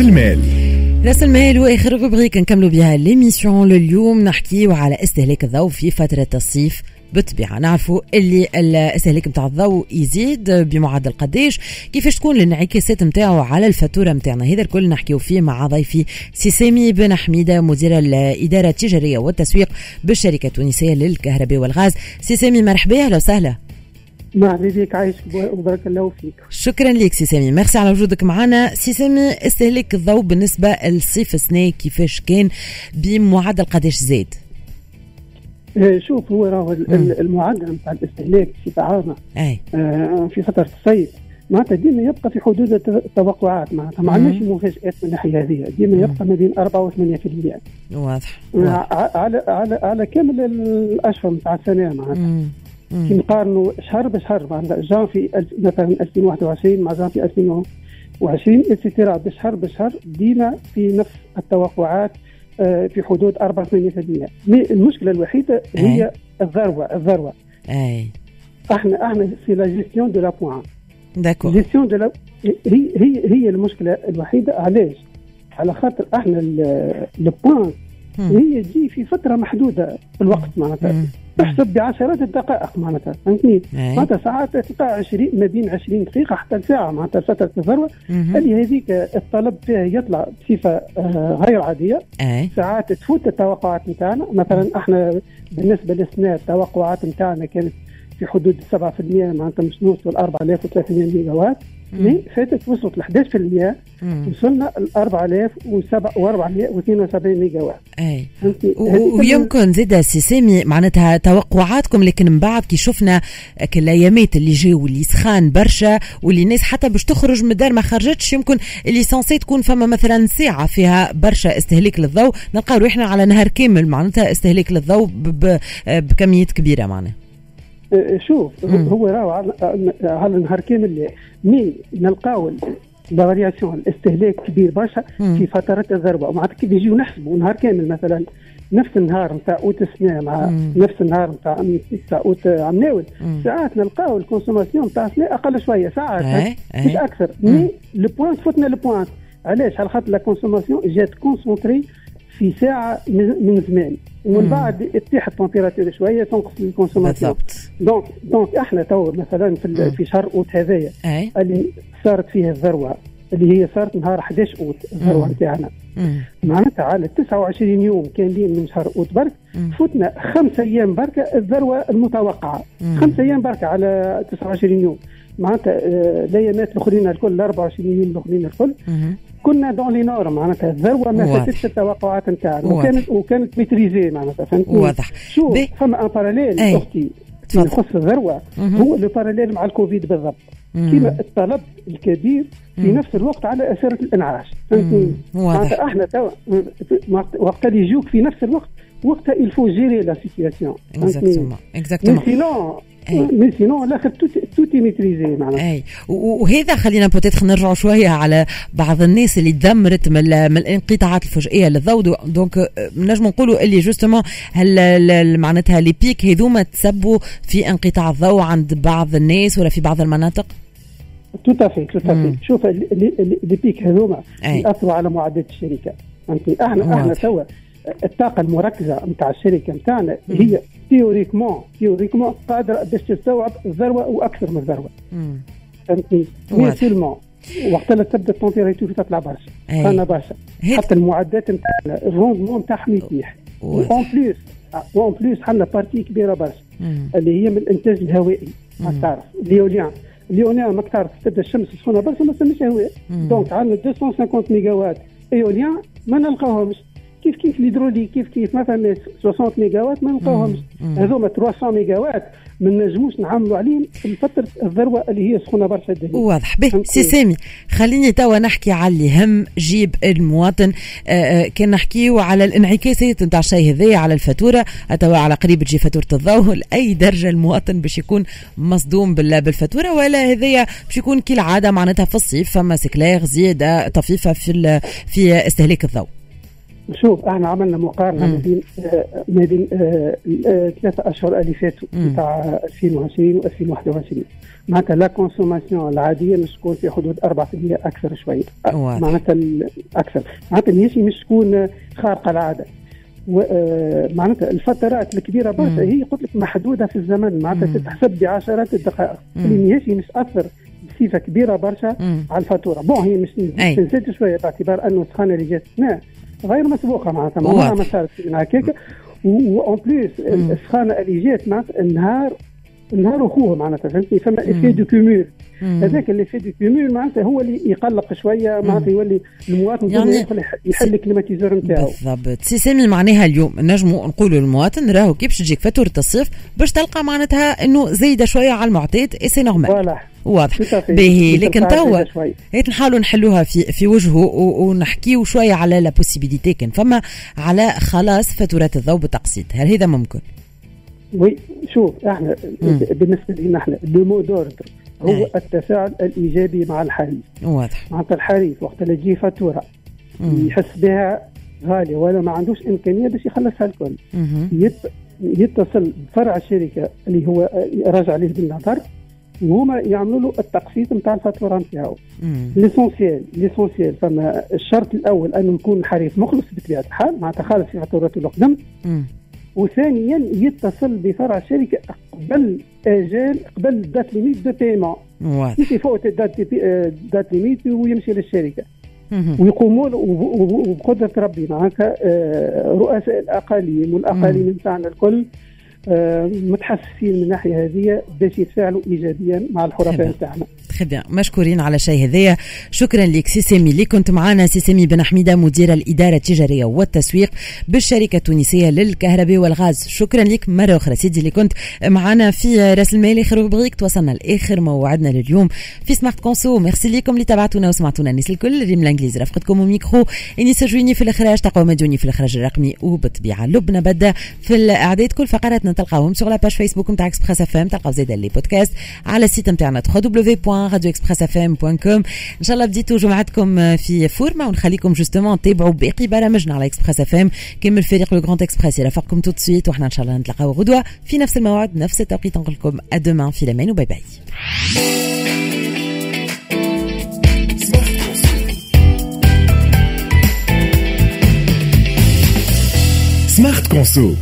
رأس المال. رأس المال وآخر rubrique نكملوا بها l'émission لليوم نحكيو على استهلاك الضوء في فترة الصيف. بالطبيعه نعرفوا اللي الاستهلاك نتاع الضوء يزيد بمعدل قديش. كيفاش تكون الانعكاسات نتاعو على الفاتورة نتاعنا هذا الكل نحكيو فيه مع ضيفي سي سامي بن حميدة مدير الإدارة التجارية والتسويق بالشركة التونسية للكهرباء والغاز. سي سامي مرحبا أهلا وسهلا. مرحبا بك عايشك وبارك الله فيك. شكرا لك سي سامي. ميرسي على وجودك معنا. سي سامي استهلاك الضوء بالنسبة للصيف السنة كيفاش كان بمعدل قداش زاد؟ إيه، شوف هو راهو المعدل نتاع الاستهلاك في عامة. آه في فتره الصيف. معناتها ديما يبقى في حدود التوقعات معناتها. ما عندناش مفاجات من الناحية هذه. ديما يبقى ما بين 4 و 8% واضح, واضح. على على على كامل الأشهر نتاع السنة معناتها. نقارنوا شهر بشهر معناتها جانفي مثلا 2021 مع جانفي 2020 et cetera بشهر بشهر ديما في نفس التوقعات آه، في حدود 4 8% المشكلة الوحيدة هي الذروة الذروة. اي إحنا أحنا في la gestion de la pointe d'accord gestion de la هي هي هي المشكلة الوحيدة. علاش؟ على خاطر أحنا la pointe هي تجي في فترة محدودة في الوقت معناتها. تحسب بعشرات الدقائق معناتها فهمتني؟ معناتها ساعات تلقى 20 ما بين 20 دقيقة حتى ساعه معناتها فتره الذروه اللي هذيك الطلب فيها يطلع بصفة آه، غير عادية. ساعات تفوت التوقعات نتاعنا. مثلا إحنا بالنسبة للسنه التوقعات نتاعنا كانت في حدود 7% معناتها مش نوصل 4300 ميجا وات mais فاتت وصلت ل 11% وصلنا ل 4472 ميجا وات أي. ويمكن زيد سي سامي معناتها توقعاتكم لكن من بعد كي شفنا الأيامات اللي جاو اللي سخان برشا واللي الناس حتى باش تخرج من الدار ما خرجتش يمكن ال l'essentiel تكون فما مثلا ساعة فيها برشا استهلاك للضوء. نلقاو روحنا على نهار كامل معناتها استهلاك للضوء بكميات كبيرة معناها. شوف هو راهو على النهار كامل mais نلقاو ال variation الاستهلاك كبير برشا في فترات الذروه معناتها كيف يجيو نحسبوا نهار كامل مثلا نفس النهار نتاع أوت السنة مع مم. نفس النهار نتاع نتاع أوت عمناول ساعات نلقاو ال consommation نتاع السنة أقل شوية ساعات مش أكثر. mais le point فوتنا le point علاش؟ على خاطر la consommation جات concentrée في ساعة من زمان. ومن بعد تطيح ال température شوية تنقص ال consommation donc donc إحنا تو مثلا في, في شهر أوت هذايا اللي صارت فيه الذروة اللي هي صارت نهار 11 أوت الذروة نتاعنا. معناتها على 29 يوم كاملين من شهر أوت برك فتنا خمس أيام برك الذروة المتوقعة. خمس أيام برك على 29 يوم. معناتها آه، الايامات الأخرين الكل 24 يوم الأخرين الكل. كنا dans les normes معناتها الذروه ما فاتتش التوقعات نتاعنا وكانت وكانت maîtrisée معناتها فهمتني واضح. شوف فما un parallèle أختي يخص الذروه هو le parallèle مع الكوفيد بالضبط. كما الطلب الكبير في نفس الوقت على اثاره الأنعاش فهمتني؟ معناتها إحنا توا وقت اللي يجوك في نفس الوقت وقتها il faut gérer la situation exactement exactement mais sinon الآخر tout est maîtrisé معناتها اي وهذا خلينا peut-être نرجعوا شوية على بعض الناس اللي تذمرت من, من الانقطاعات الفجائيه للضوء donc نجم نقولوا اللي justement هل معناتها les pics هذوما تسبوا في انقطاع الضوء عند بعض الناس ولا في بعض المناطق؟ tout à fait tout à fait شوف les pics هذوما يأثروا على معدات الشركة. فهمتي إحنا إحنا توا الطاقة المركزة نتاع الشركة نتاعنا هي théoriquement. théoriquement قادرة باش تستوعب الذروه وأكثر من الذروه فهمتني؟ mais seulement وقت اللي تبدأ ال température تطلع برشا. أنا برشا. حتى المعدات نتاعنا ال rendement نتاعهم يتيح en plus en plus عندنا partie كبيرة برشا. اللي هي من الانتاج الهوائي. ما تعرف. l'éolien l'éolien ما تعرف. تبدأ الشمس سخونه برشا ما تسميش هواء دونك عندنا 250 ميجا وات éolien ما نلقاوهمش كيف كيف ال hydraulique كيف كيف مثلا 60 ميجا وات ما نلقاوهمش. هذوما 300 ميجا وات ما نجموش نعملوا عليهم في فتره الذروة اللي هي سخونة برشا واضح. باهي. سي سامي خليني توا نحكي على اللي هم جيب المواطن. آآ آه، آآ كان نحكيو على الانعكاسات نتاع الشيء هذايا على الفاتورة توا على قريب تجي فاتورة الضوء لأي درجة المواطن باش يكون مصدوم بالفاتورة ولا هذايا باش يكون كالعادة معناتها في الصيف فما سكلير زيادة طفيفة في في استهلاك الضوء. شوف إحنا عملنا مقارنة ما بين ما بين ثلاثة أشهر اللي فاتوا بتاع 2020 و 2021 معناتها la consommation العادية مش تكون في حدود 4% أكثر شوية. معناتها أكثر. معناتها ماشي مش تكون خارقة العادة. معناتها الفترات الكبيرة برشا هي قلت لك محدودة في الزمن. معناتها تتحسب بعشرات الدقائق. اللي ماشي مش تأثر بصفة كبيرة برشا على الفاتورة. bon هي مش نزيد شوية باعتبار أنه السخانه اللي جات. غير مسبوقة معناتها ما ما صارت من هكاك. و en plus السخانة اللي جات معناتها النهار النهار اخوه معناتها فهمتني؟ فما effet de cumul هذاك l'effet de cumul معناتها هو اللي يقلق شوية معناتها يولي المواطن يعني يحل ال climatiseur نتاعو. بالضبط. سي سامي معناها اليوم نجموا نقولوا للمواطن راهو كي باش تجيك فاتورة الصيف باش تلقى معناتها إنه زايدة شوية على المعتاد et c'est normal واضح. باهي لكن توا نحاولوا نحلوها في في وجهه ونحكيو شوية على la possibilité كان. فما على خلاص فاتورات الضوء بالتقسيط هل هذا ممكن؟ oui شوف إحنا بالنسبة لنا إحنا le mot d'ordre هو. التفاعل الإيجابي مع الحريف واضح. معناتها الحريف وقت اللي تجي فاتورة يحس بها غالية ولا ما عندوش إمكانية باش يخلصها الكل. يت... يتصل بفرع الشركة اللي هو راجع عليه بالنظر وهما يعملوا له التقسيط نتاع الفاتورة نتاعو l'essentiel l'essentiel فما الشرط الأول انه يكون الحريف مخلص بطبيعة الحال معناتها خالص في فاتورته القدم وثانيا يتصل بفرع الشركة قبل آجال قبل date limite de paiement. يمشي فوق date date limite ويمشي للشركة. ويقوموا وبقدرة ربي معناتها آه، رؤساء الأقاليم والأقاليم نتاعنا الكل آه، متحسسين من الناحيه هذه باش يتفاعلوا ايجابيا مع الحرفاء نتاعنا bien مشكورين على شيء هذايا. شكرا لك سي سامي اللي كنت معنا سي سامي بن حميده مدير الإدارة التجارية والتسويق بالشركة التونسية للكهرباء والغاز. شكرا لك. مرة أخرى سيدي اللي كنت معنا في رأس المال آخر rubrique. توصلنا لآخر موعدنا لليوم في Smart Conso merci لكم اللي تابعتونا وسمعتونا. الناس الكل ريم الإنجليزي. رفقتكم الميكرو إني سجويني في الإخراج. تقوى مدوني في الإخراج الرقمي وبالطبيعه لبنى بدا في الأعداد. كل فقراتنا تلقاوهم sur la page Facebook نتاع Express FM تلقاو زيد les podcasts على ال site نتاعنا www.radioexpressfm.com ان شاء الله بديتوا جمعتكم في forme ونخليكم justement تابعوا باقي برامجنا على Express FM كامل فريق le Grand Express يرافقكم tout de suite وحنا ان شاء الله نتلاقاو غدوه في نفس الموعد نفس التوقيت نقول لكم à demain في الامان و bye bye Smart Conso